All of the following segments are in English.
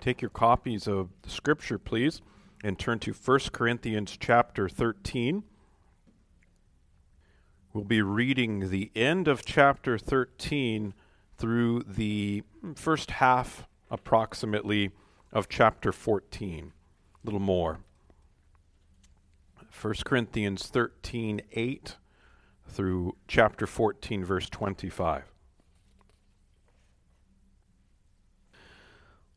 take your copies of the scripture, please, and turn to 1 Corinthians chapter 13. We'll be reading the end of chapter 13 through the first half, approximately, of chapter 14. A little more. 1 Corinthians 13 8 through chapter 14, verse 25.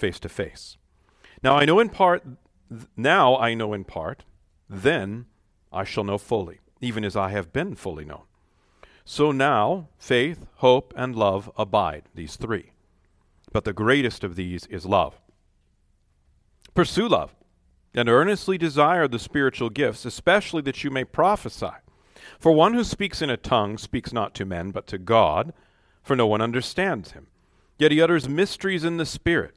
face to face. Now I know in part, now I know in part, then I shall know fully, even as I have been fully known. So now faith, hope, and love abide, these three. But the greatest of these is love. Pursue love and earnestly desire the spiritual gifts, especially that you may prophesy. For one who speaks in a tongue speaks not to men, but to God, for no one understands him. Yet he utters mysteries in the Spirit.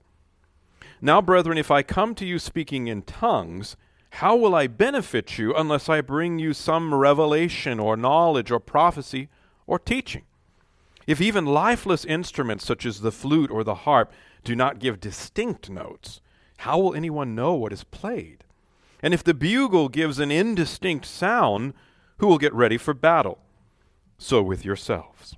Now, brethren, if I come to you speaking in tongues, how will I benefit you unless I bring you some revelation or knowledge or prophecy or teaching? If even lifeless instruments such as the flute or the harp do not give distinct notes, how will anyone know what is played? And if the bugle gives an indistinct sound, who will get ready for battle? So with yourselves.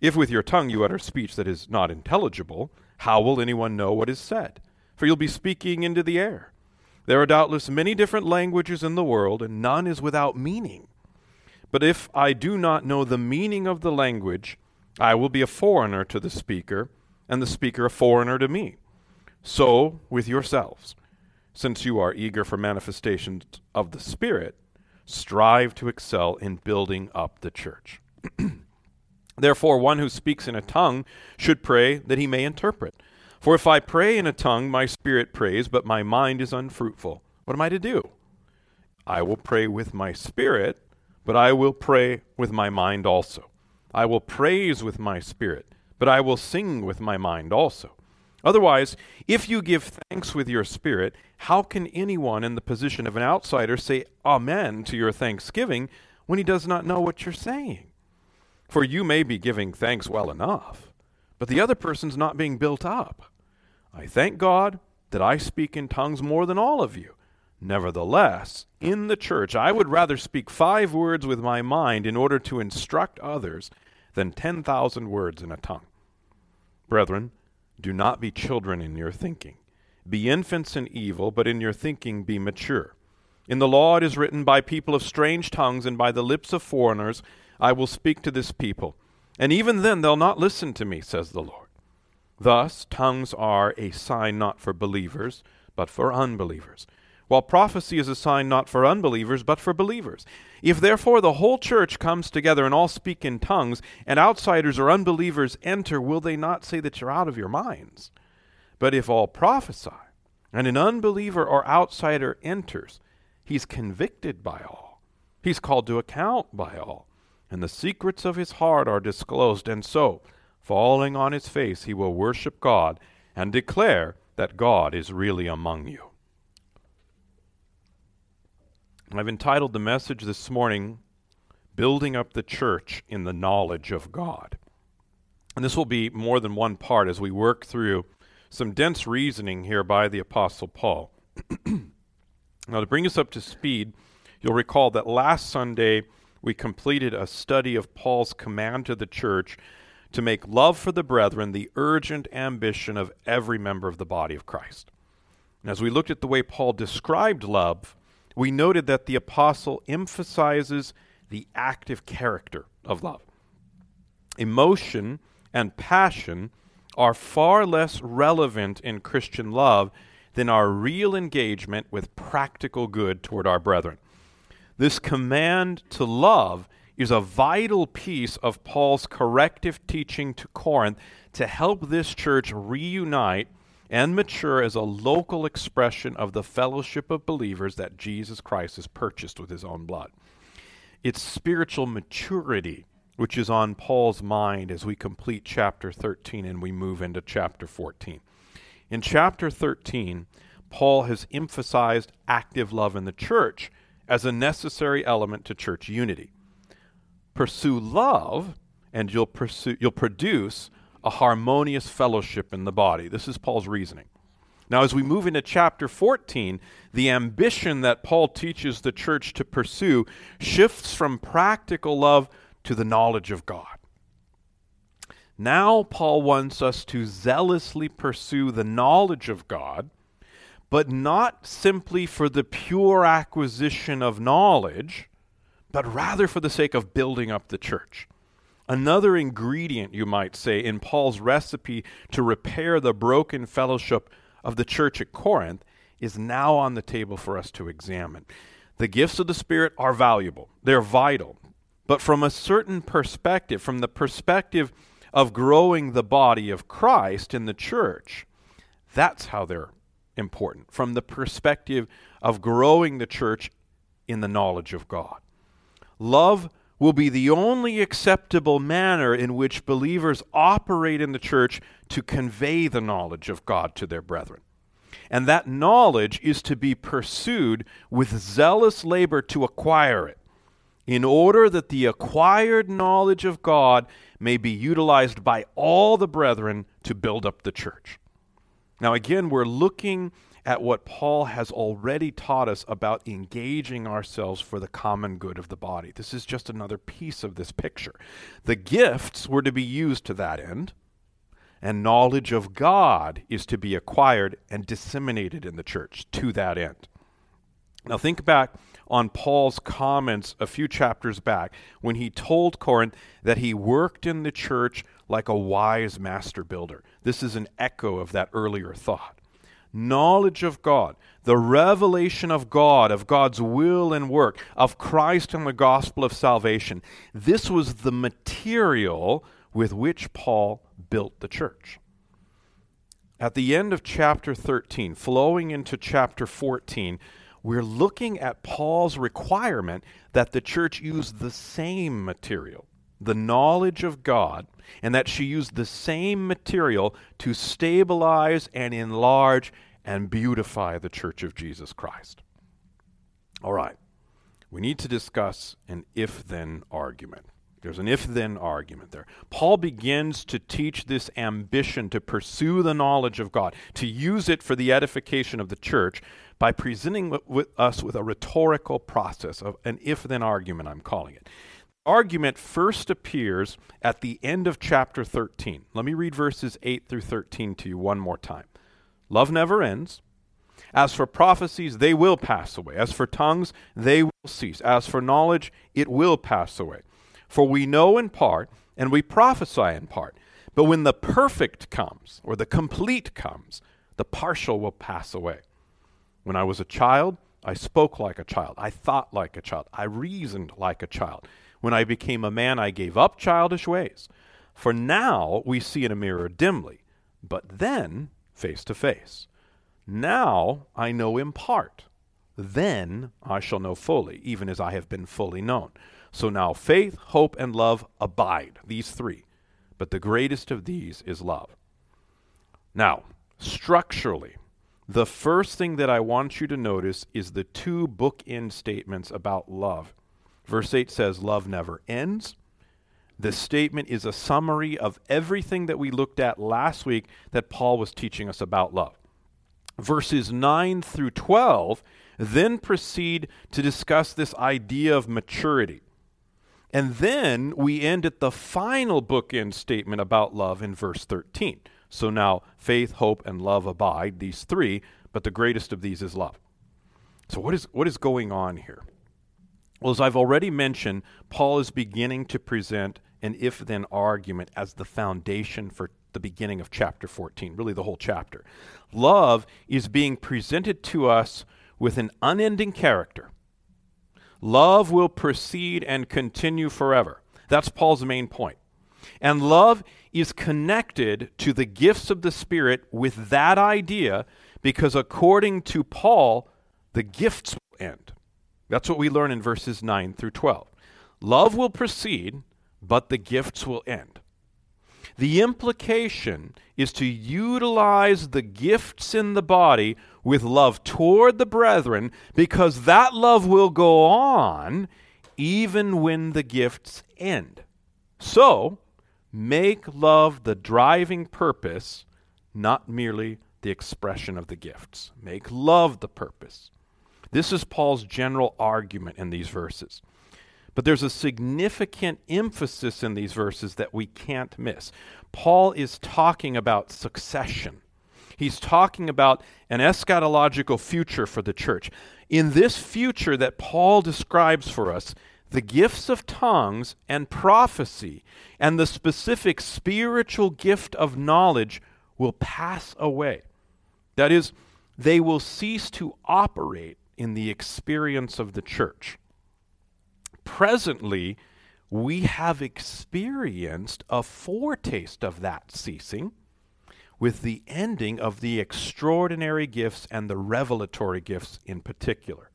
If with your tongue you utter speech that is not intelligible, how will anyone know what is said? For you'll be speaking into the air. There are doubtless many different languages in the world, and none is without meaning. But if I do not know the meaning of the language, I will be a foreigner to the speaker, and the speaker a foreigner to me. So with yourselves, since you are eager for manifestations of the Spirit, strive to excel in building up the church. Therefore, one who speaks in a tongue should pray that he may interpret. For if I pray in a tongue, my spirit prays, but my mind is unfruitful. What am I to do? I will pray with my spirit, but I will pray with my mind also. I will praise with my spirit, but I will sing with my mind also. Otherwise, if you give thanks with your spirit, how can anyone in the position of an outsider say Amen to your thanksgiving when he does not know what you're saying? For you may be giving thanks well enough, but the other person's not being built up. I thank God that I speak in tongues more than all of you. Nevertheless, in the church, I would rather speak five words with my mind in order to instruct others than 10,000 words in a tongue. Brethren, do not be children in your thinking. Be infants in evil, but in your thinking be mature. In the law it is written, By people of strange tongues and by the lips of foreigners I will speak to this people. And even then they'll not listen to me, says the Lord. Thus, tongues are a sign not for believers, but for unbelievers, while prophecy is a sign not for unbelievers, but for believers. If therefore the whole church comes together and all speak in tongues, and outsiders or unbelievers enter, will they not say that you're out of your minds? But if all prophesy, and an unbeliever or outsider enters, he's convicted by all. He's called to account by all, and the secrets of his heart are disclosed, and so Falling on his face, he will worship God and declare that God is really among you. I've entitled the message this morning, Building Up the Church in the Knowledge of God. And this will be more than one part as we work through some dense reasoning here by the Apostle Paul. now, to bring us up to speed, you'll recall that last Sunday we completed a study of Paul's command to the church to make love for the brethren the urgent ambition of every member of the body of Christ. And as we looked at the way Paul described love, we noted that the apostle emphasizes the active character of love. Emotion and passion are far less relevant in Christian love than our real engagement with practical good toward our brethren. This command to love is a vital piece of Paul's corrective teaching to Corinth to help this church reunite and mature as a local expression of the fellowship of believers that Jesus Christ has purchased with his own blood. It's spiritual maturity which is on Paul's mind as we complete chapter 13 and we move into chapter 14. In chapter 13, Paul has emphasized active love in the church as a necessary element to church unity. Pursue love, and you'll, pursue, you'll produce a harmonious fellowship in the body. This is Paul's reasoning. Now, as we move into chapter 14, the ambition that Paul teaches the church to pursue shifts from practical love to the knowledge of God. Now, Paul wants us to zealously pursue the knowledge of God, but not simply for the pure acquisition of knowledge, but rather for the sake of building up the church. Another ingredient, you might say, in Paul's recipe to repair the broken fellowship of the church at Corinth is now on the table for us to examine. The gifts of the Spirit are valuable, they're vital. But from a certain perspective, from the perspective of growing the body of Christ in the church, that's how they're important. From the perspective of growing the church in the knowledge of God. Love will be the only acceptable manner in which believers operate in the church to convey the knowledge of God to their brethren. And that knowledge is to be pursued with zealous labor to acquire it in order that the acquired knowledge of God may be utilized by all the brethren to build up the church. Now, again, we're looking at what Paul has already taught us about engaging ourselves for the common good of the body. This is just another piece of this picture. The gifts were to be used to that end, and knowledge of God is to be acquired and disseminated in the church to that end. Now, think back on Paul's comments a few chapters back when he told Corinth that he worked in the church like a wise master builder. This is an echo of that earlier thought. Knowledge of God, the revelation of God, of God's will and work, of Christ and the gospel of salvation. This was the material with which Paul built the church. At the end of chapter 13, flowing into chapter 14, we're looking at Paul's requirement that the church use the same material, the knowledge of God, and that she used the same material to stabilize and enlarge and beautify the church of Jesus Christ. All right, we need to discuss an if then argument. There's an if then argument there. Paul begins to teach this ambition to pursue the knowledge of God, to use it for the edification of the church by presenting with us with a rhetorical process of an if then argument, I'm calling it. Argument first appears at the end of chapter 13. Let me read verses 8 through 13 to you one more time. Love never ends. As for prophecies, they will pass away. As for tongues, they will cease. As for knowledge, it will pass away. For we know in part, and we prophesy in part. But when the perfect comes, or the complete comes, the partial will pass away. When I was a child, I spoke like a child. I thought like a child. I reasoned like a child. When I became a man, I gave up childish ways. For now we see in a mirror dimly, but then face to face. Now I know in part. Then I shall know fully, even as I have been fully known. So now faith, hope, and love abide, these three. But the greatest of these is love. Now, structurally, the first thing that I want you to notice is the two bookend statements about love. Verse 8 says, Love never ends. This statement is a summary of everything that we looked at last week that Paul was teaching us about love. Verses 9 through 12 then proceed to discuss this idea of maturity. And then we end at the final bookend statement about love in verse 13. So now faith, hope, and love abide, these three, but the greatest of these is love. So, what is, what is going on here? Well, as I've already mentioned, Paul is beginning to present an if then argument as the foundation for the beginning of chapter 14, really the whole chapter. Love is being presented to us with an unending character. Love will proceed and continue forever. That's Paul's main point. And love is connected to the gifts of the Spirit with that idea because, according to Paul, the gifts will end. That's what we learn in verses 9 through 12. Love will proceed, but the gifts will end. The implication is to utilize the gifts in the body with love toward the brethren because that love will go on even when the gifts end. So, make love the driving purpose, not merely the expression of the gifts. Make love the purpose. This is Paul's general argument in these verses. But there's a significant emphasis in these verses that we can't miss. Paul is talking about succession. He's talking about an eschatological future for the church. In this future that Paul describes for us, the gifts of tongues and prophecy and the specific spiritual gift of knowledge will pass away. That is, they will cease to operate in the experience of the church presently, we have experienced a foretaste of that ceasing with the ending of the extraordinary gifts and the revelatory gifts in particular.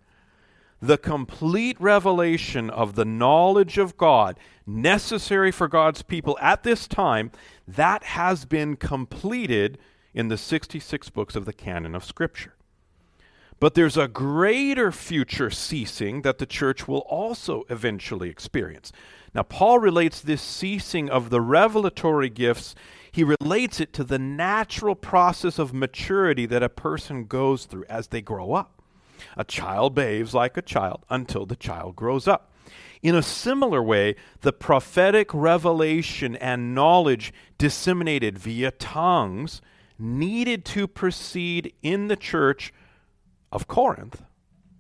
The complete revelation of the knowledge of God necessary for God's people at this time, that has been completed in the 66 books of the canon of Scripture. But there's a greater future ceasing that the church will also eventually experience. Now, Paul relates this ceasing of the revelatory gifts, he relates it to the natural process of maturity that a person goes through as they grow up. A child behaves like a child until the child grows up. In a similar way, the prophetic revelation and knowledge disseminated via tongues needed to proceed in the church of Corinth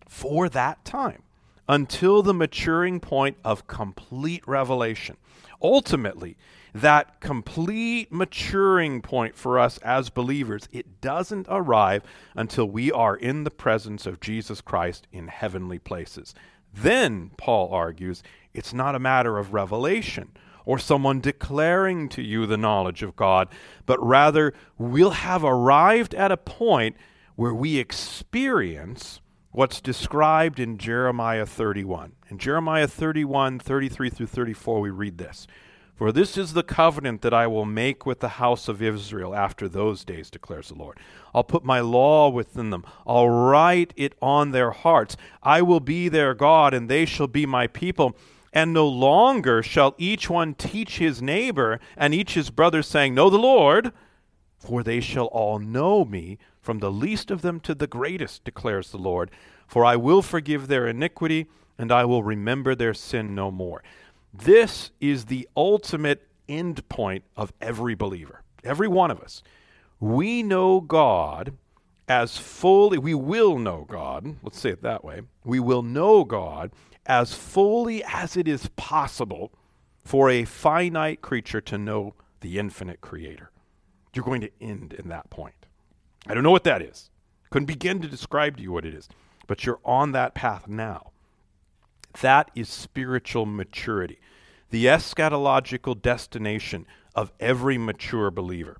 for that time until the maturing point of complete revelation. Ultimately, that complete maturing point for us as believers, it doesn't arrive until we are in the presence of Jesus Christ in heavenly places. Then, Paul argues, it's not a matter of revelation or someone declaring to you the knowledge of God, but rather we'll have arrived at a point where we experience what's described in Jeremiah 31. In Jeremiah 31, 33 through 34, we read this For this is the covenant that I will make with the house of Israel after those days, declares the Lord. I'll put my law within them, I'll write it on their hearts. I will be their God, and they shall be my people. And no longer shall each one teach his neighbor and each his brother, saying, Know the Lord, for they shall all know me from the least of them to the greatest, declares the Lord. For I will forgive their iniquity, and I will remember their sin no more. This is the ultimate end point of every believer, every one of us. We know God as fully, we will know God, let's say it that way. We will know God as fully as it is possible for a finite creature to know the infinite creator. You're going to end in that point. I don't know what that is. Couldn't begin to describe to you what it is, but you're on that path now. That is spiritual maturity, the eschatological destination of every mature believer.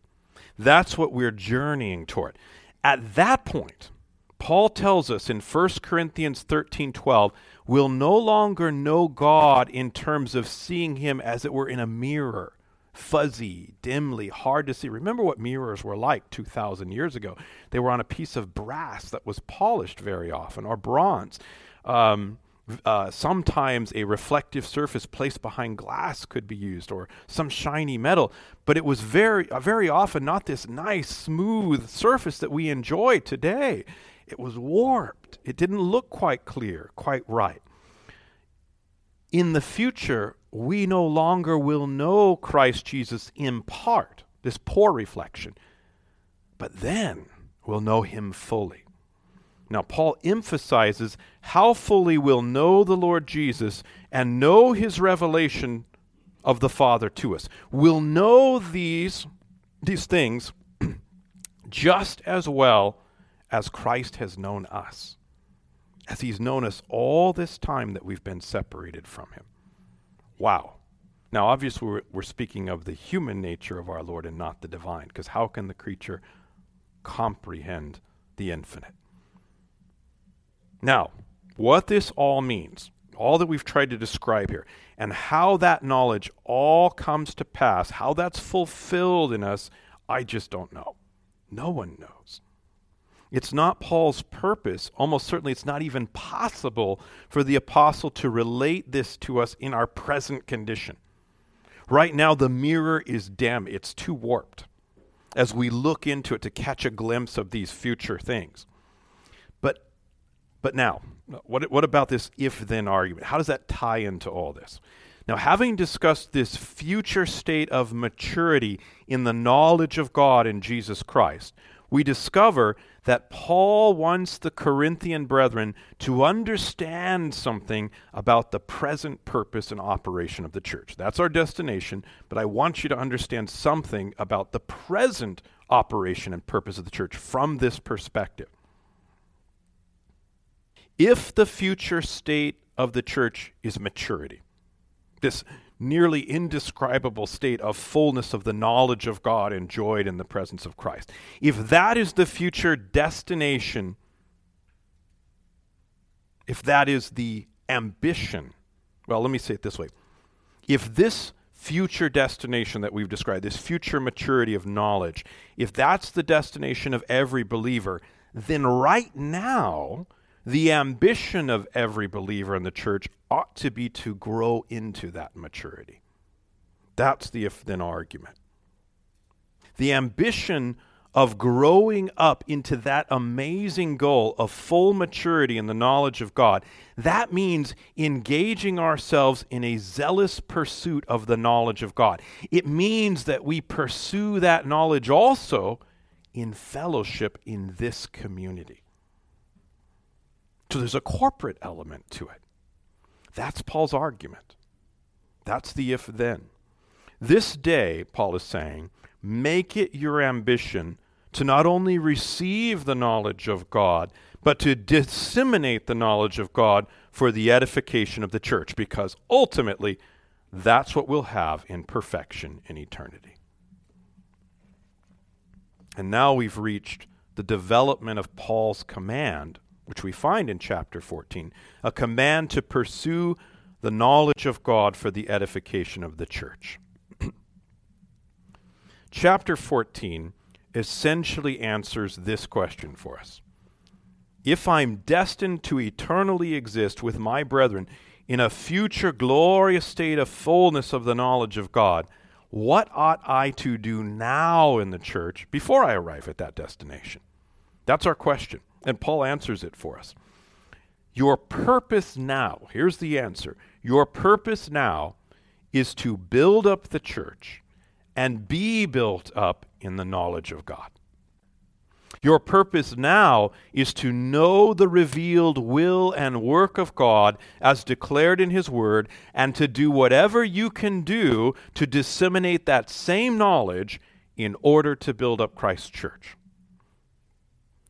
That's what we're journeying toward. At that point, Paul tells us in 1 Corinthians 13 12, we'll no longer know God in terms of seeing him as it were in a mirror fuzzy, dimly, hard to see. Remember what mirrors were like 2,000 years ago. They were on a piece of brass that was polished very often, or bronze. Um, uh, sometimes a reflective surface placed behind glass could be used, or some shiny metal. But it was very, uh, very often not this nice, smooth surface that we enjoy today. It was warped. It didn't look quite clear, quite right. In the future, we no longer will know Christ Jesus in part, this poor reflection, but then we'll know him fully. Now, Paul emphasizes how fully we'll know the Lord Jesus and know his revelation of the Father to us. We'll know these, these things just as well as Christ has known us, as he's known us all this time that we've been separated from him. Wow. Now, obviously, we're, we're speaking of the human nature of our Lord and not the divine, because how can the creature comprehend the infinite? Now, what this all means, all that we've tried to describe here, and how that knowledge all comes to pass, how that's fulfilled in us, I just don't know. No one knows. It's not Paul's purpose, almost certainly it's not even possible for the apostle to relate this to us in our present condition. Right now, the mirror is dim, it's too warped as we look into it to catch a glimpse of these future things. But, but now, what, what about this if then argument? How does that tie into all this? Now, having discussed this future state of maturity in the knowledge of God in Jesus Christ, we discover that Paul wants the Corinthian brethren to understand something about the present purpose and operation of the church. That's our destination, but I want you to understand something about the present operation and purpose of the church from this perspective. If the future state of the church is maturity, this nearly indescribable state of fullness of the knowledge of God enjoyed in the presence of Christ. If that is the future destination, if that is the ambition, well, let me say it this way. If this future destination that we've described, this future maturity of knowledge, if that's the destination of every believer, then right now, the ambition of every believer in the church ought to be to grow into that maturity. That's the if then argument. The ambition of growing up into that amazing goal of full maturity in the knowledge of God, that means engaging ourselves in a zealous pursuit of the knowledge of God. It means that we pursue that knowledge also in fellowship in this community. So there's a corporate element to it. That's Paul's argument. That's the if then. This day, Paul is saying, make it your ambition to not only receive the knowledge of God, but to disseminate the knowledge of God for the edification of the church, because ultimately, that's what we'll have in perfection in eternity. And now we've reached the development of Paul's command which we find in chapter 14, a command to pursue the knowledge of God for the edification of the church. chapter 14 essentially answers this question for us. If I'm destined to eternally exist with my brethren in a future glorious state of fullness of the knowledge of God, what ought I to do now in the church before I arrive at that destination? That's our question. And Paul answers it for us. Your purpose now, here's the answer. Your purpose now is to build up the church and be built up in the knowledge of God. Your purpose now is to know the revealed will and work of God as declared in His Word and to do whatever you can do to disseminate that same knowledge in order to build up Christ's church.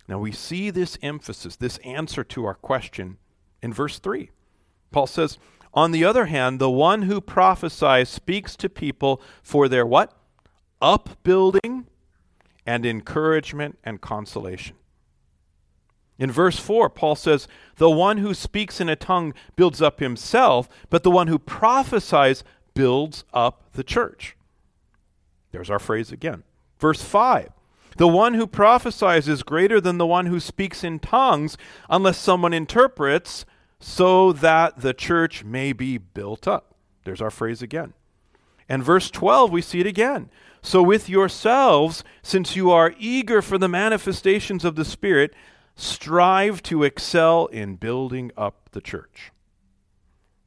Now we see this emphasis, this answer to our question in verse 3. Paul says, On the other hand, the one who prophesies speaks to people for their what? Upbuilding and encouragement and consolation. In verse 4, Paul says, The one who speaks in a tongue builds up himself, but the one who prophesies builds up the church. There's our phrase again. Verse 5 the one who prophesies is greater than the one who speaks in tongues, unless someone interprets, so that the church may be built up. There's our phrase again. And verse 12, we see it again. So with yourselves, since you are eager for the manifestations of the Spirit, strive to excel in building up the church.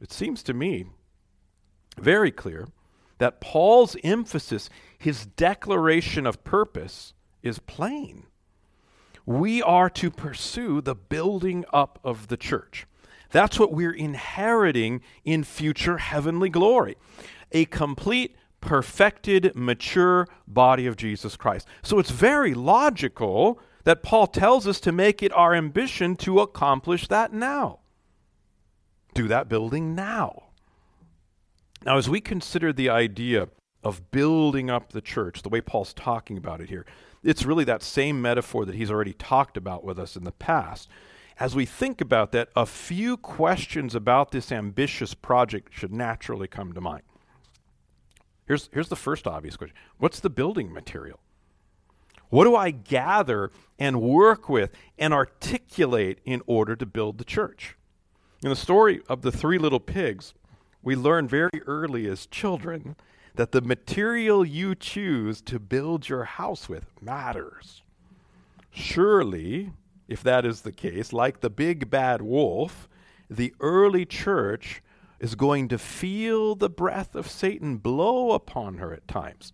It seems to me very clear that Paul's emphasis, his declaration of purpose, is plain. we are to pursue the building up of the church. That's what we're inheriting in future heavenly glory. A complete, perfected, mature body of Jesus Christ. So it's very logical that Paul tells us to make it our ambition to accomplish that now. Do that building now. Now, as we consider the idea of building up the church, the way Paul's talking about it here, it's really that same metaphor that he's already talked about with us in the past. As we think about that, a few questions about this ambitious project should naturally come to mind. Here's, here's the first obvious question What's the building material? What do I gather and work with and articulate in order to build the church? In the story of the three little pigs, we learn very early as children that the material you choose to build your house with matters. Surely, if that is the case, like the big bad wolf, the early church is going to feel the breath of Satan blow upon her at times.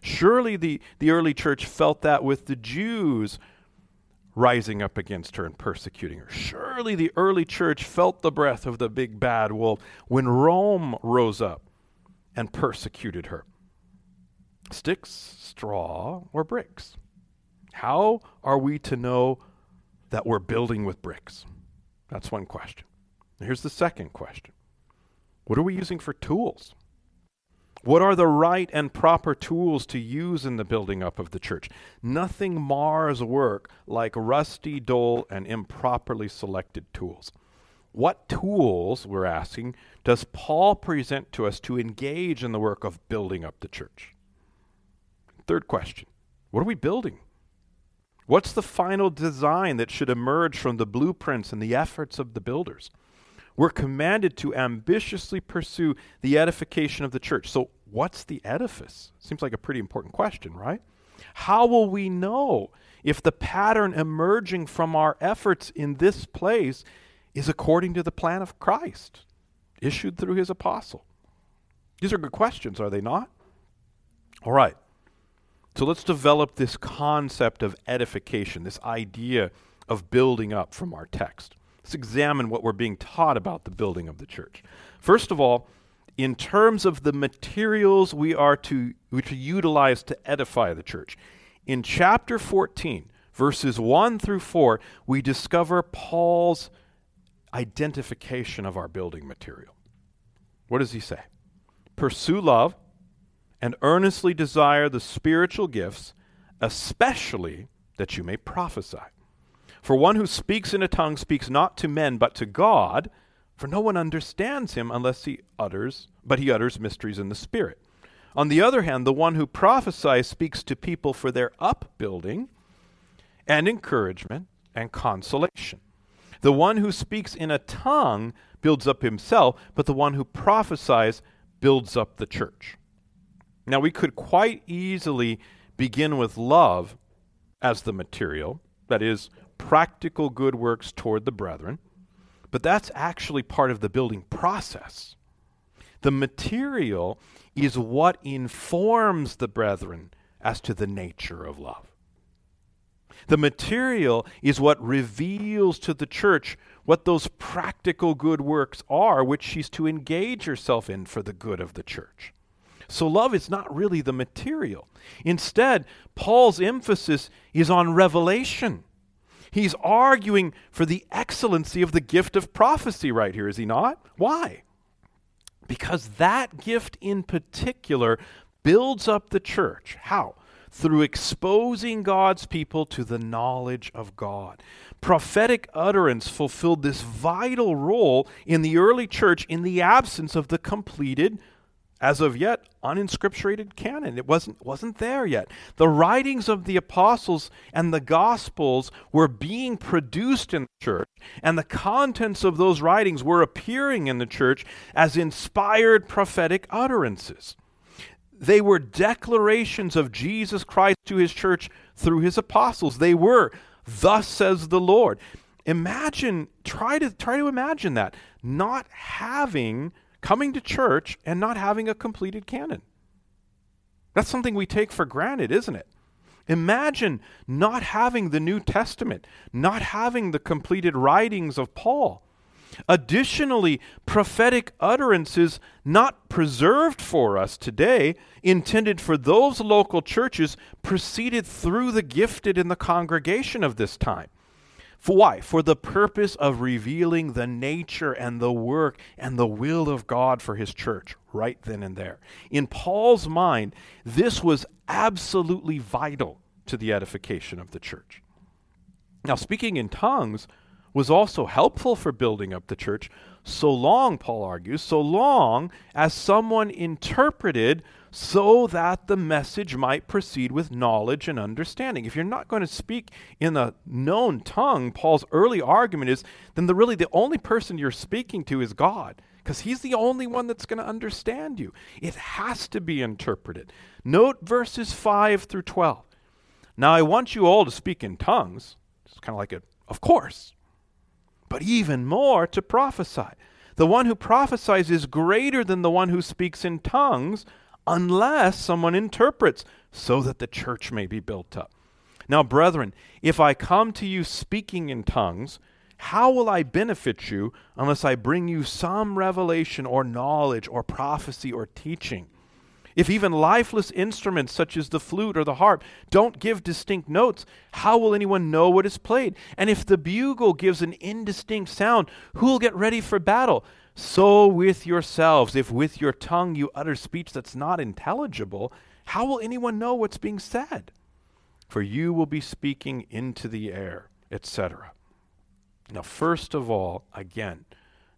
Surely the, the early church felt that with the Jews rising up against her and persecuting her. Surely the early church felt the breath of the big bad wolf when Rome rose up and persecuted her. Sticks, straw, or bricks? How are we to know that we're building with bricks? That's one question. Here's the second question What are we using for tools? What are the right and proper tools to use in the building up of the church? Nothing mars work like rusty, dull, and improperly selected tools. What tools, we're asking, does Paul present to us to engage in the work of building up the church? Third question What are we building? What's the final design that should emerge from the blueprints and the efforts of the builders? We're commanded to ambitiously pursue the edification of the church. So, what's the edifice? Seems like a pretty important question, right? How will we know if the pattern emerging from our efforts in this place is according to the plan of Christ, issued through his apostle? These are good questions, are they not? All right. So let's develop this concept of edification, this idea of building up from our text. Let's examine what we're being taught about the building of the church. First of all, in terms of the materials we are to, we to utilize to edify the church. In chapter 14, verses 1 through 4, we discover Paul's identification of our building material. What does he say? Pursue love and earnestly desire the spiritual gifts, especially that you may prophesy. For one who speaks in a tongue speaks not to men, but to God, for no one understands him unless he utters, but he utters mysteries in the Spirit. On the other hand, the one who prophesies speaks to people for their upbuilding and encouragement and consolation. The one who speaks in a tongue builds up himself, but the one who prophesies builds up the church. Now, we could quite easily begin with love as the material, that is, practical good works toward the brethren, but that's actually part of the building process. The material is what informs the brethren as to the nature of love. The material is what reveals to the church what those practical good works are, which she's to engage herself in for the good of the church. So, love is not really the material. Instead, Paul's emphasis is on revelation. He's arguing for the excellency of the gift of prophecy right here, is he not? Why? Because that gift in particular builds up the church. How? Through exposing God's people to the knowledge of God. Prophetic utterance fulfilled this vital role in the early church in the absence of the completed as of yet uninscripturated canon. It wasn't, wasn't there yet. The writings of the apostles and the gospels were being produced in the church, and the contents of those writings were appearing in the church as inspired prophetic utterances. They were declarations of Jesus Christ to his church through his apostles. They were, thus says the Lord. Imagine, try to try to imagine that. Not having coming to church and not having a completed canon. That's something we take for granted, isn't it? Imagine not having the New Testament, not having the completed writings of Paul. Additionally, prophetic utterances not preserved for us today, intended for those local churches, proceeded through the gifted in the congregation of this time. For why? For the purpose of revealing the nature and the work and the will of God for his church, right then and there. In Paul's mind, this was absolutely vital to the edification of the church. Now, speaking in tongues was also helpful for building up the church, so long, Paul argues, so long as someone interpreted so that the message might proceed with knowledge and understanding. If you're not going to speak in a known tongue, Paul's early argument is then the really the only person you're speaking to is God because he's the only one that's going to understand you. It has to be interpreted. Note verses 5 through 12. Now I want you all to speak in tongues. It's kind of like a of course. But even more to prophesy. The one who prophesies is greater than the one who speaks in tongues unless someone interprets, so that the church may be built up. Now, brethren, if I come to you speaking in tongues, how will I benefit you unless I bring you some revelation or knowledge or prophecy or teaching? If even lifeless instruments such as the flute or the harp don't give distinct notes, how will anyone know what is played? And if the bugle gives an indistinct sound, who will get ready for battle? So with yourselves, if with your tongue you utter speech that's not intelligible, how will anyone know what's being said? For you will be speaking into the air, etc. Now, first of all, again,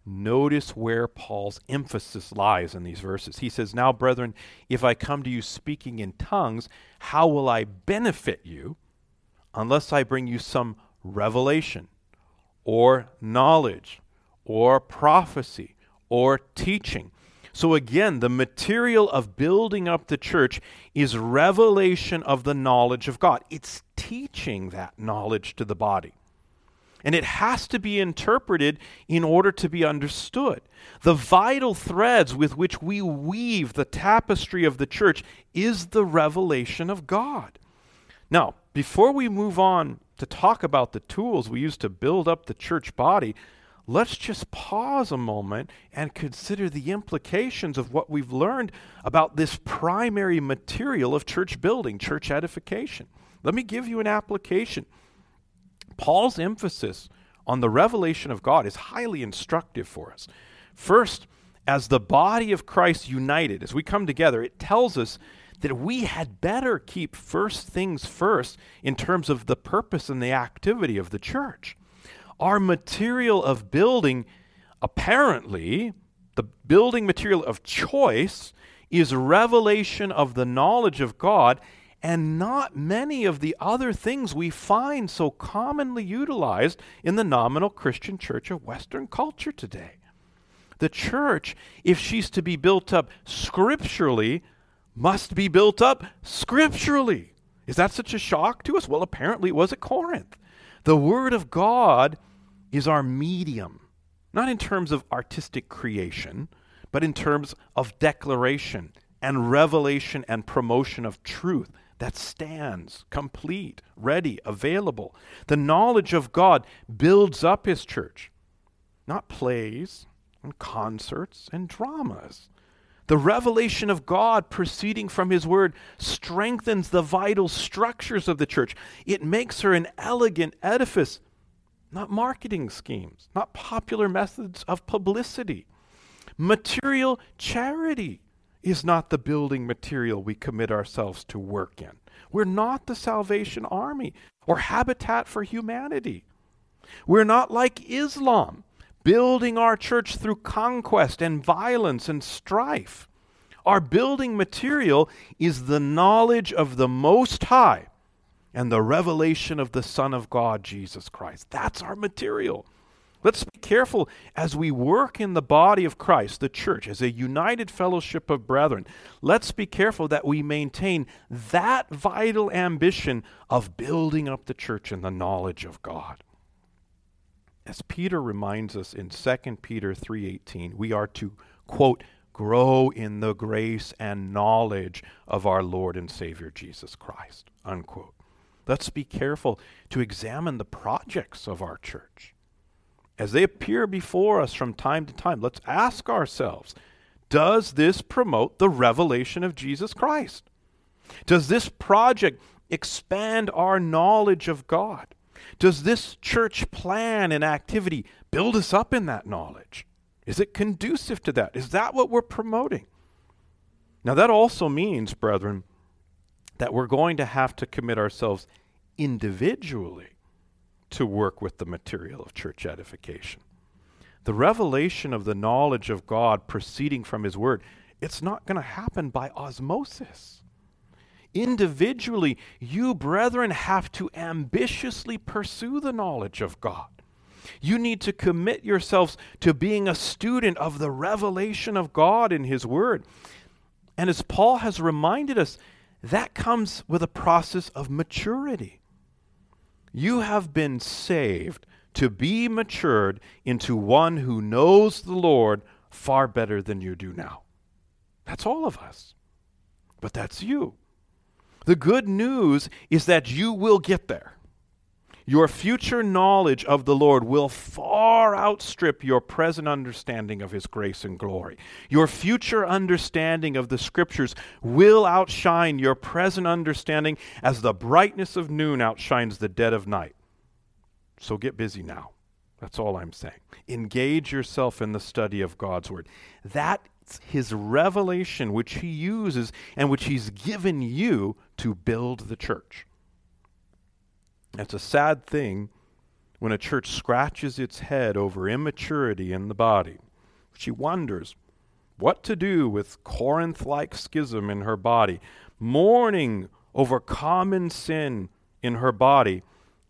notice where Paul's emphasis lies in these verses. He says, Now, brethren, if I come to you speaking in tongues, how will I benefit you unless I bring you some revelation or knowledge or prophecy or teaching. So, again, the material of building up the church is revelation of the knowledge of God. It's teaching that knowledge to the body. And it has to be interpreted in order to be understood. The vital threads with which we weave the tapestry of the church is the revelation of God. Now, before we move on to talk about the tools we use to build up the church body, let's just pause a moment and consider the implications of what we've learned about this primary material of church building, church edification. Let me give you an application. Paul's emphasis on the revelation of God is highly instructive for us. First, as the body of Christ united, as we come together, it tells us that we had better keep first things first in terms of the purpose and the activity of the church our material of building, apparently, the building material of choice, is revelation of the knowledge of God and not many of the other things we find so commonly utilized in the nominal Christian church of Western culture today. The church, if she's to be built up scripturally, must be built up scripturally. Is that such a shock to us? Well, apparently it was at Corinth. The Word of God is our medium, not in terms of artistic creation, but in terms of declaration and revelation and promotion of truth that stands complete, ready, available. The knowledge of God builds up His church, not plays and concerts and dramas. The revelation of God proceeding from His Word strengthens the vital structures of the church. It makes her an elegant edifice not marketing schemes, not popular methods of publicity. Material charity is not the building material we commit ourselves to work in. We're not the Salvation Army or Habitat for Humanity. We're not like Islam, building our church through conquest and violence and strife. Our building material is the knowledge of the Most High and the revelation of the Son of God, Jesus Christ. That's our material. Let's be careful as we work in the body of Christ, the church, as a united fellowship of brethren. Let's be careful that we maintain that vital ambition of building up the church in the knowledge of God. As Peter reminds us in 2 Peter 3:18, we are to quote grow in the grace and knowledge of our Lord and Savior Jesus Christ. Unquote. let's be careful to examine the projects of our church. As they appear before us from time to time, let's ask ourselves Does this promote the revelation of Jesus Christ? Does this project expand our knowledge of God? Does this church plan and activity build us up in that knowledge? Is it conducive to that? Is that what we're promoting? Now, that also means, brethren, that we're going to have to commit ourselves individually to work with the material of church edification. The revelation of the knowledge of God proceeding from His Word, it's not going to happen by osmosis. Individually, you, brethren, have to ambitiously pursue the knowledge of God. You need to commit yourselves to being a student of the revelation of God in His Word. And as Paul has reminded us, that comes with a process of maturity. You have been saved to be matured into one who knows the Lord far better than you do now. That's all of us. But that's you. The good news is that you will get there. Your future knowledge of the Lord will far outstrip your present understanding of His grace and glory. Your future understanding of the Scriptures will outshine your present understanding as the brightness of noon outshines the dead of night. So get busy now. That's all I'm saying. Engage yourself in the study of God's Word. That's His revelation, which He uses and which He's given you to build the church. It's a sad thing when a church scratches its head over immaturity in the body. She wonders what to do with Corinth like schism in her body, mourning over common sin in her body,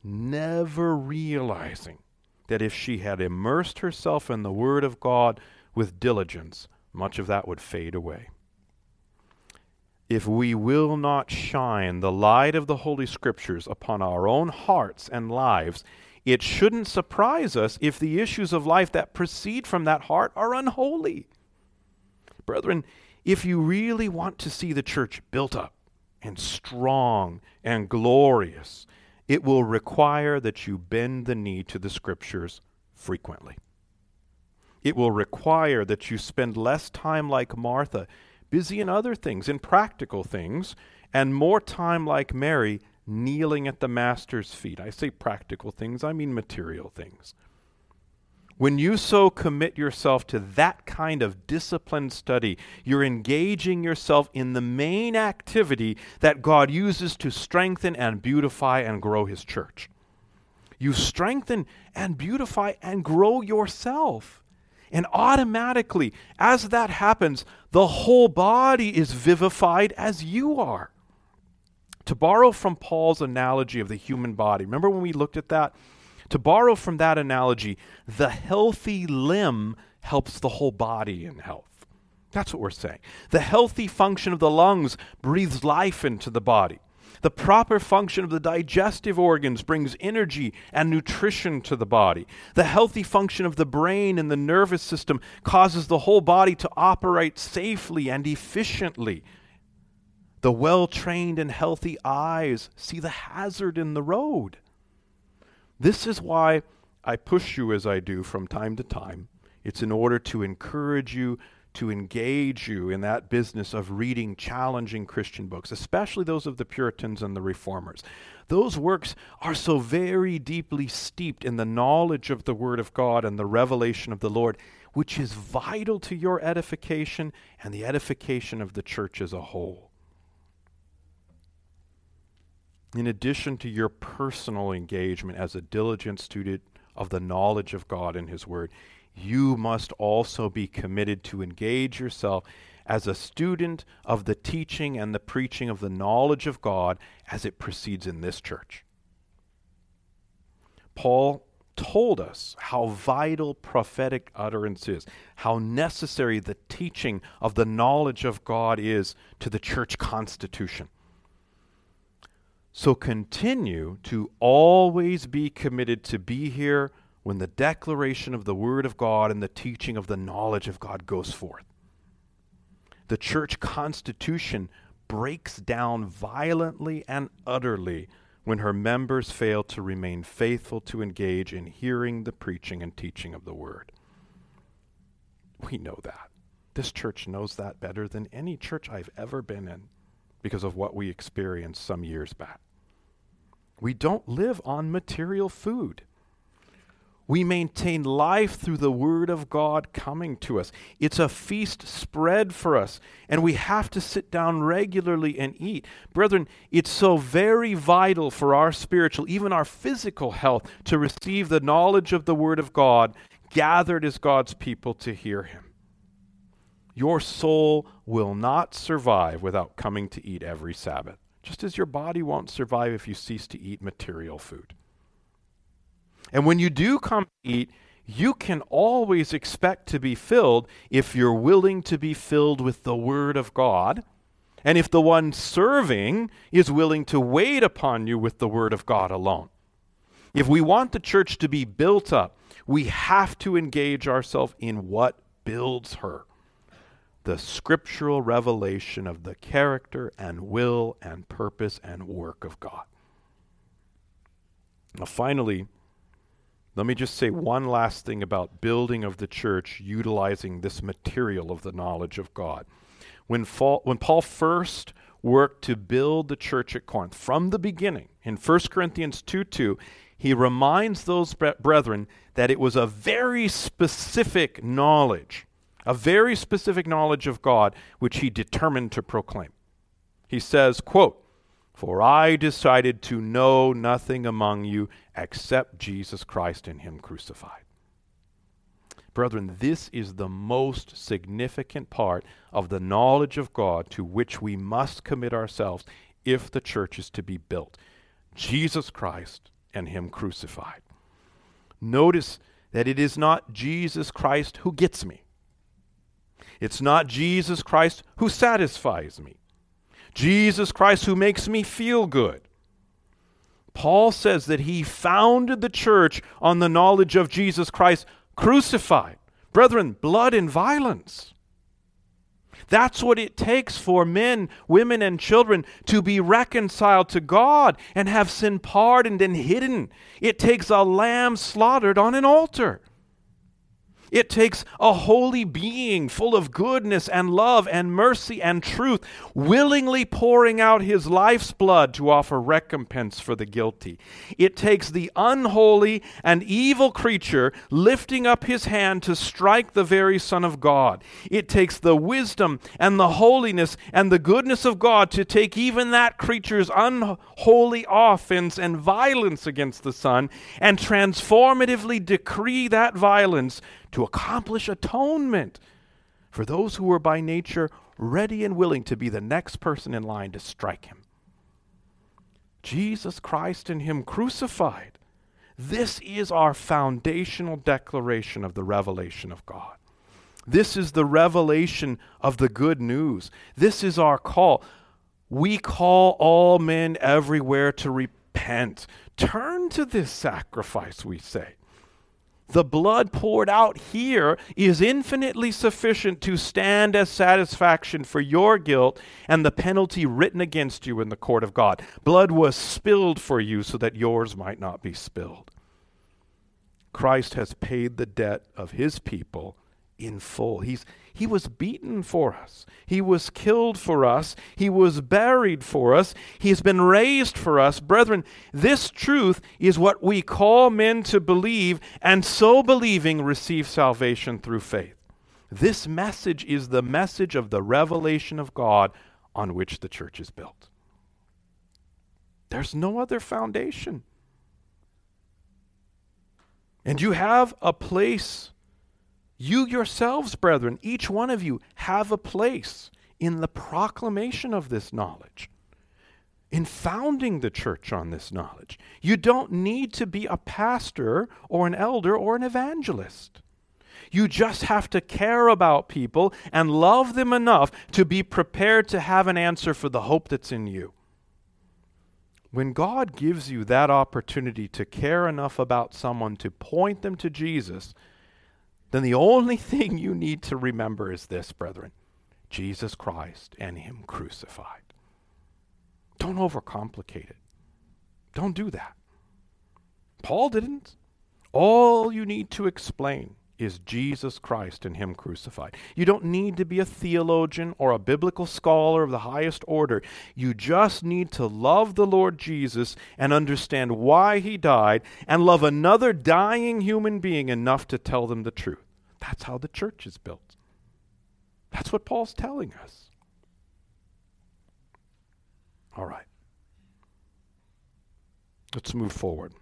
never realizing that if she had immersed herself in the Word of God with diligence, much of that would fade away if we will not shine the light of the Holy Scriptures upon our own hearts and lives, it shouldn't surprise us if the issues of life that proceed from that heart are unholy. Brethren, if you really want to see the church built up and strong and glorious, it will require that you bend the knee to the Scriptures frequently. It will require that you spend less time like Martha busy in other things, in practical things, and more time like Mary, kneeling at the Master's feet. I say practical things, I mean material things. When you so commit yourself to that kind of disciplined study, you're engaging yourself in the main activity that God uses to strengthen and beautify and grow His church. You strengthen and beautify and grow yourself. And automatically, as that happens, the whole body is vivified as you are. To borrow from Paul's analogy of the human body, remember when we looked at that? To borrow from that analogy, the healthy limb helps the whole body in health. That's what we're saying. The healthy function of the lungs breathes life into the body. The proper function of the digestive organs brings energy and nutrition to the body. The healthy function of the brain and the nervous system causes the whole body to operate safely and efficiently. The well trained and healthy eyes see the hazard in the road. This is why I push you as I do from time to time. It's in order to encourage you to engage you in that business of reading challenging Christian books, especially those of the Puritans and the Reformers. Those works are so very deeply steeped in the knowledge of the Word of God and the revelation of the Lord, which is vital to your edification and the edification of the church as a whole. In addition to your personal engagement as a diligent student of the knowledge of God and His Word, you must also be committed to engage yourself as a student of the teaching and the preaching of the knowledge of God as it proceeds in this church. Paul told us how vital prophetic utterance is, how necessary the teaching of the knowledge of God is to the church constitution. So continue to always be committed to be here when the declaration of the Word of God and the teaching of the knowledge of God goes forth. The church constitution breaks down violently and utterly when her members fail to remain faithful to engage in hearing the preaching and teaching of the word. We know that. This church knows that better than any church I've ever been in because of what we experienced some years back. We don't live on material food. We maintain life through the Word of God coming to us. It's a feast spread for us, and we have to sit down regularly and eat. Brethren, it's so very vital for our spiritual, even our physical health, to receive the knowledge of the Word of God, gathered as God's people to hear Him. Your soul will not survive without coming to eat every Sabbath, just as your body won't survive if you cease to eat material food. And when you do come to eat, you can always expect to be filled if you're willing to be filled with the Word of God, and if the one serving is willing to wait upon you with the Word of God alone. If we want the church to be built up, we have to engage ourselves in what builds her the scriptural revelation of the character and will and purpose and work of God. Now, finally, let me just say one last thing about building of the church utilizing this material of the knowledge of God. When, when Paul first worked to build the church at Corinth, from the beginning, in 1 Corinthians 2 2, he reminds those brethren that it was a very specific knowledge a very specific knowledge of God which he determined to proclaim. He says, quote, For I decided to know nothing among you except Jesus Christ and him crucified. Brethren, this is the most significant part of the knowledge of God to which we must commit ourselves if the church is to be built. Jesus Christ and him crucified. Notice that it is not Jesus Christ who gets me. It's not Jesus Christ who satisfies me, Jesus Christ who makes me feel good. Paul says that he founded the church on the knowledge of Jesus Christ crucified. Brethren, blood and violence. That's what it takes for men, women, and children to be reconciled to God and have sin pardoned and hidden. It takes a lamb slaughtered on an altar. It takes a holy being full of goodness and love and mercy and truth, willingly pouring out his life's blood to offer recompense for the guilty. It takes the unholy and evil creature lifting up his hand to strike the very Son of God. It takes the wisdom and the holiness and the goodness of God to take even that creature's unholy offense and violence against the Son and transformatively decree that violence to accomplish atonement for those who were by nature ready and willing to be the next person in line to strike him. Jesus Christ and Him crucified. This is our foundational declaration of the revelation of God. This is the revelation of the good news. This is our call. We call all men everywhere to repent. Turn to this sacrifice, we say. The blood poured out here is infinitely sufficient to stand as satisfaction for your guilt and the penalty written against you in the court of God. Blood was spilled for you so that yours might not be spilled. Christ has paid the debt of his people in full. He's, he was beaten for us. He was killed for us. He was buried for us. He's been raised for us. Brethren, this truth is what we call men to believe, and so believing receive salvation through faith. This message is the message of the revelation of God on which the church is built. There's no other foundation. And you have a place you yourselves, brethren, each one of you, have a place in the proclamation of this knowledge, in founding the church on this knowledge. You don't need to be a pastor or an elder or an evangelist. You just have to care about people and love them enough to be prepared to have an answer for the hope that's in you. When God gives you that opportunity to care enough about someone to point them to Jesus, then the only thing you need to remember is this, brethren Jesus Christ and Him crucified. Don't overcomplicate it. Don't do that. Paul didn't. All you need to explain is Jesus Christ and Him crucified. You don't need to be a theologian or a biblical scholar of the highest order. You just need to love the Lord Jesus and understand why He died and love another dying human being enough to tell them the truth. That's how the church is built. That's what Paul's telling us. All right. Let's move forward.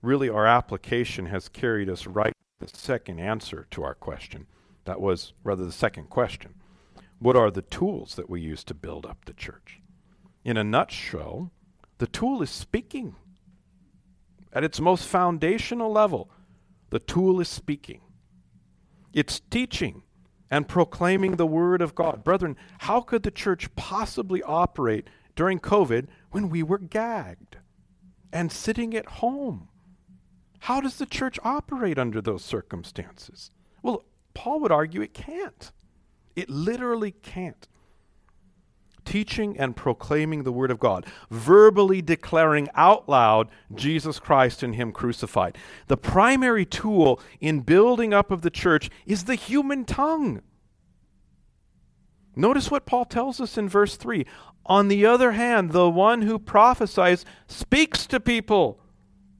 Really, our application has carried us right the second answer to our question. That was, rather, the second question. What are the tools that we use to build up the church? In a nutshell, the tool is speaking. At its most foundational level, the tool is speaking. It's teaching and proclaiming the Word of God. Brethren, how could the church possibly operate during COVID when we were gagged and sitting at home? How does the church operate under those circumstances? Well, Paul would argue it can't. It literally can't. Teaching and proclaiming the Word of God, verbally declaring out loud Jesus Christ and Him crucified. The primary tool in building up of the church is the human tongue. Notice what Paul tells us in verse 3. On the other hand, the one who prophesies speaks to people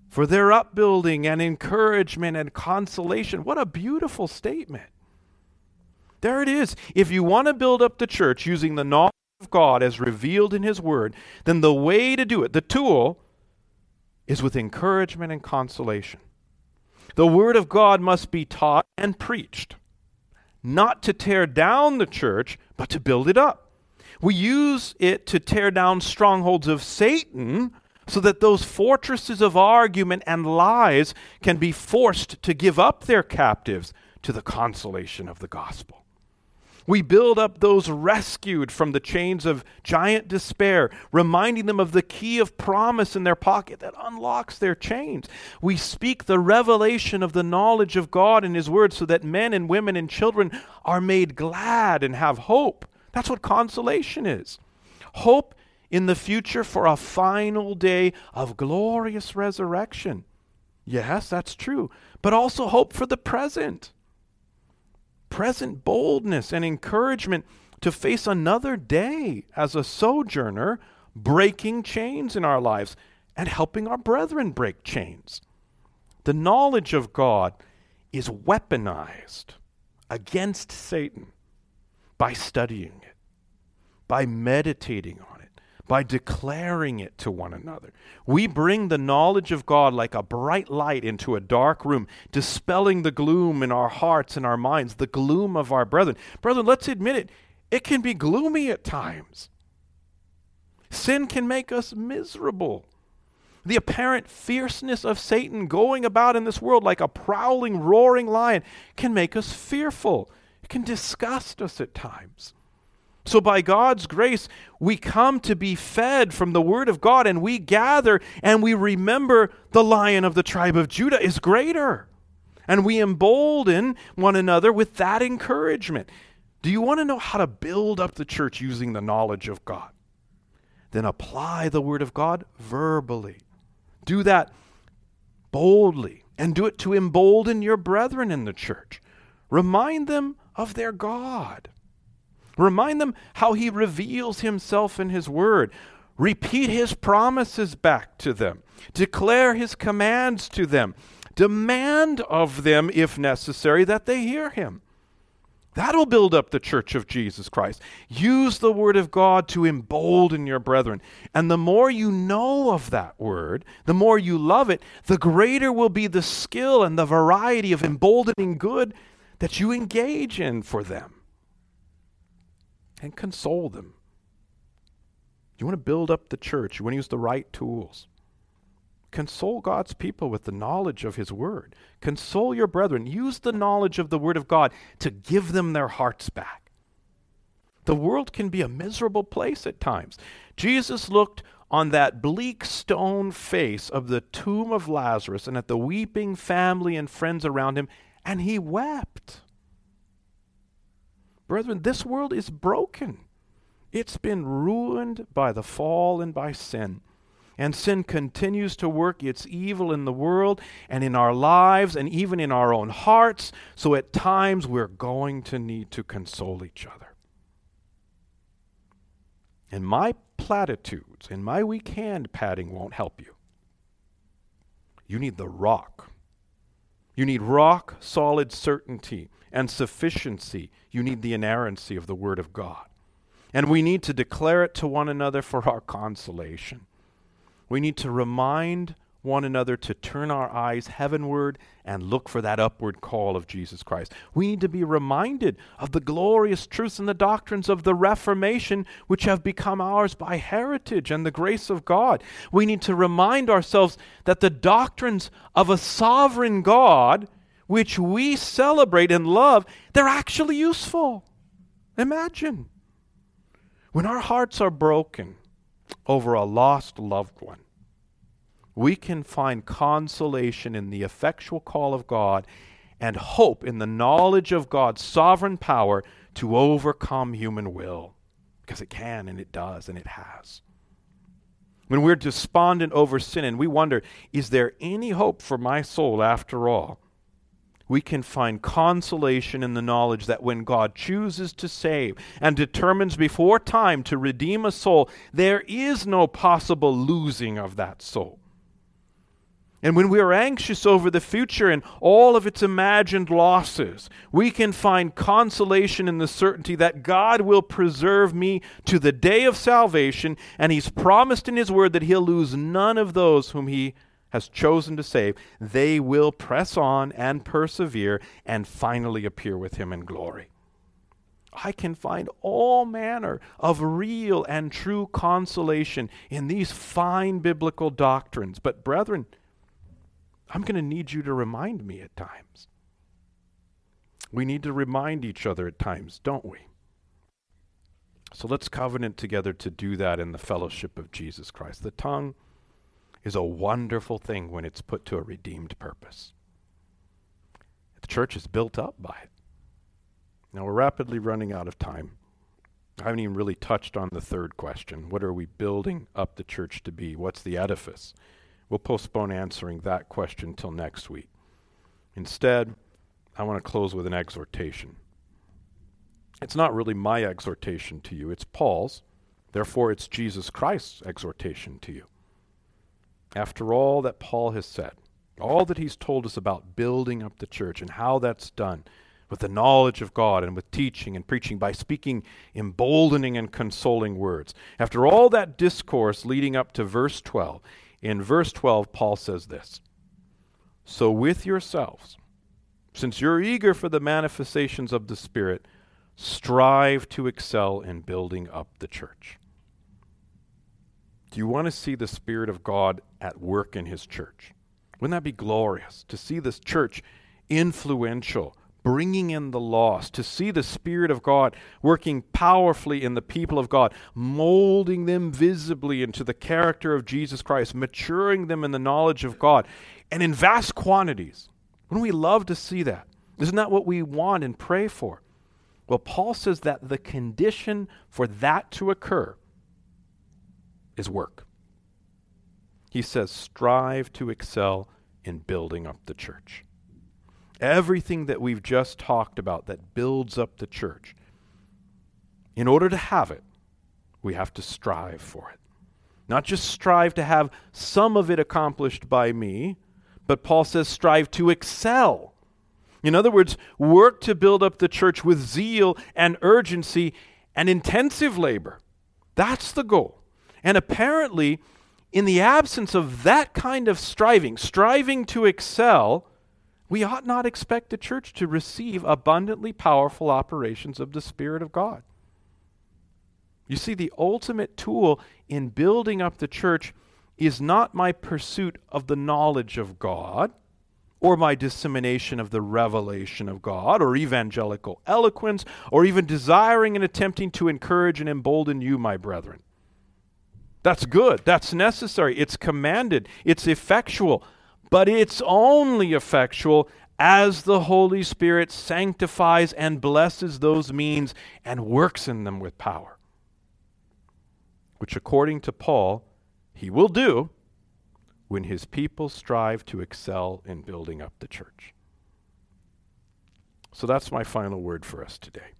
for their upbuilding and encouragement and consolation. What a beautiful statement. There it is. If you want to build up the church using the knowledge of God as revealed in His Word, then the way to do it, the tool, is with encouragement and consolation. The Word of God must be taught and preached, not to tear down the church, but to build it up. We use it to tear down strongholds of Satan so that those fortresses of argument and lies can be forced to give up their captives to the consolation of the gospel. We build up those rescued from the chains of giant despair, reminding them of the key of promise in their pocket that unlocks their chains. We speak the revelation of the knowledge of God and His Word so that men and women and children are made glad and have hope. That's what consolation is. Hope in the future for a final day of glorious resurrection. Yes, that's true, but also hope for the present. Present boldness and encouragement to face another day as a sojourner, breaking chains in our lives and helping our brethren break chains. The knowledge of God is weaponized against Satan by studying it, by meditating on it by declaring it to one another. We bring the knowledge of God like a bright light into a dark room, dispelling the gloom in our hearts and our minds, the gloom of our brethren. Brethren, let's admit it, it can be gloomy at times. Sin can make us miserable. The apparent fierceness of Satan going about in this world like a prowling, roaring lion can make us fearful. It can disgust us at times. So, by God's grace, we come to be fed from the Word of God and we gather and we remember the lion of the tribe of Judah is greater. And we embolden one another with that encouragement. Do you want to know how to build up the church using the knowledge of God? Then apply the Word of God verbally. Do that boldly and do it to embolden your brethren in the church. Remind them of their God. Remind them how he reveals himself in his word. Repeat his promises back to them. Declare his commands to them. Demand of them, if necessary, that they hear him. That'll build up the church of Jesus Christ. Use the word of God to embolden your brethren. And the more you know of that word, the more you love it, the greater will be the skill and the variety of emboldening good that you engage in for them and console them. You want to build up the church, you want to use the right tools. Console God's people with the knowledge of His Word. Console your brethren. Use the knowledge of the Word of God to give them their hearts back. The world can be a miserable place at times. Jesus looked on that bleak stone face of the tomb of Lazarus and at the weeping family and friends around him, and he wept. Brethren, this world is broken. It's been ruined by the fall and by sin. And sin continues to work its evil in the world and in our lives and even in our own hearts. So at times we're going to need to console each other. And my platitudes and my weak hand patting won't help you. You need the rock. You need rock solid certainty and sufficiency. You need the inerrancy of the Word of God. And we need to declare it to one another for our consolation. We need to remind one another to turn our eyes heavenward and look for that upward call of Jesus Christ. We need to be reminded of the glorious truths and the doctrines of the Reformation, which have become ours by heritage and the grace of God. We need to remind ourselves that the doctrines of a sovereign God, which we celebrate and love, they're actually useful. Imagine when our hearts are broken over a lost loved one we can find consolation in the effectual call of God and hope in the knowledge of God's sovereign power to overcome human will. Because it can and it does and it has. When we're despondent over sin and we wonder, is there any hope for my soul after all? We can find consolation in the knowledge that when God chooses to save and determines before time to redeem a soul, there is no possible losing of that soul. And when we are anxious over the future and all of its imagined losses, we can find consolation in the certainty that God will preserve me to the day of salvation, and He's promised in His word that He'll lose none of those whom He has chosen to save. They will press on and persevere and finally appear with Him in glory. I can find all manner of real and true consolation in these fine biblical doctrines. But, brethren, I'm going to need you to remind me at times. We need to remind each other at times, don't we? So let's covenant together to do that in the fellowship of Jesus Christ. The tongue is a wonderful thing when it's put to a redeemed purpose. The church is built up by it. Now we're rapidly running out of time. I haven't even really touched on the third question. What are we building up the church to be? What's the edifice? We'll postpone answering that question till next week. Instead, I want to close with an exhortation. It's not really my exhortation to you, it's Paul's. Therefore, it's Jesus Christ's exhortation to you. After all that Paul has said, all that he's told us about building up the church and how that's done with the knowledge of God and with teaching and preaching by speaking emboldening and consoling words. After all that discourse leading up to verse 12, in verse 12, Paul says this So with yourselves, since you're eager for the manifestations of the Spirit, strive to excel in building up the church. Do you want to see the Spirit of God at work in His church? Wouldn't that be glorious to see this church influential, bringing in the lost, to see the Spirit of God working powerfully in the people of God, molding them visibly into the character of Jesus Christ, maturing them in the knowledge of God, and in vast quantities. Wouldn't we love to see that? Isn't that what we want and pray for? Well, Paul says that the condition for that to occur is work. He says, strive to excel in building up the church. Everything that we've just talked about that builds up the church. In order to have it, we have to strive for it. Not just strive to have some of it accomplished by me, but Paul says strive to excel. In other words, work to build up the church with zeal and urgency and intensive labor. That's the goal. And apparently, in the absence of that kind of striving, striving to excel, we ought not expect the church to receive abundantly powerful operations of the Spirit of God. You see, the ultimate tool in building up the church is not my pursuit of the knowledge of God or my dissemination of the revelation of God or evangelical eloquence or even desiring and attempting to encourage and embolden you, my brethren. That's good. That's necessary. It's commanded. It's effectual but it's only effectual as the Holy Spirit sanctifies and blesses those means and works in them with power. Which, according to Paul, he will do when his people strive to excel in building up the church. So that's my final word for us today.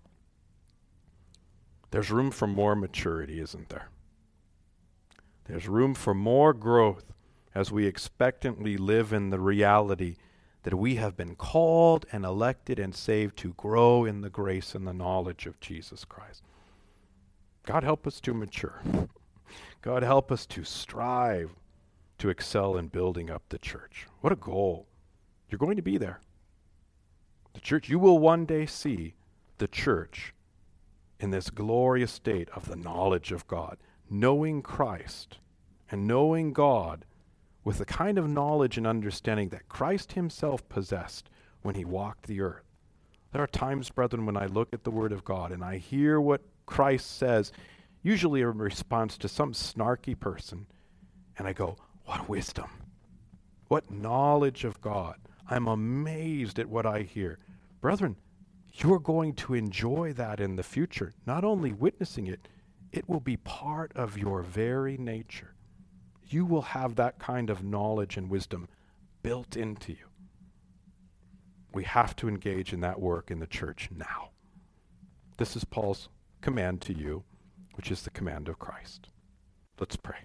There's room for more maturity, isn't there? There's room for more growth as we expectantly live in the reality that we have been called and elected and saved to grow in the grace and the knowledge of Jesus Christ. God help us to mature. God help us to strive to excel in building up the church. What a goal. You're going to be there. The church, you will one day see the church in this glorious state of the knowledge of God, knowing Christ and knowing God with the kind of knowledge and understanding that Christ Himself possessed when He walked the earth. There are times, brethren, when I look at the Word of God and I hear what Christ says, usually in response to some snarky person, and I go, What wisdom! What knowledge of God! I'm amazed at what I hear. Brethren, you're going to enjoy that in the future. Not only witnessing it, it will be part of your very nature you will have that kind of knowledge and wisdom built into you. We have to engage in that work in the church now. This is Paul's command to you, which is the command of Christ. Let's pray.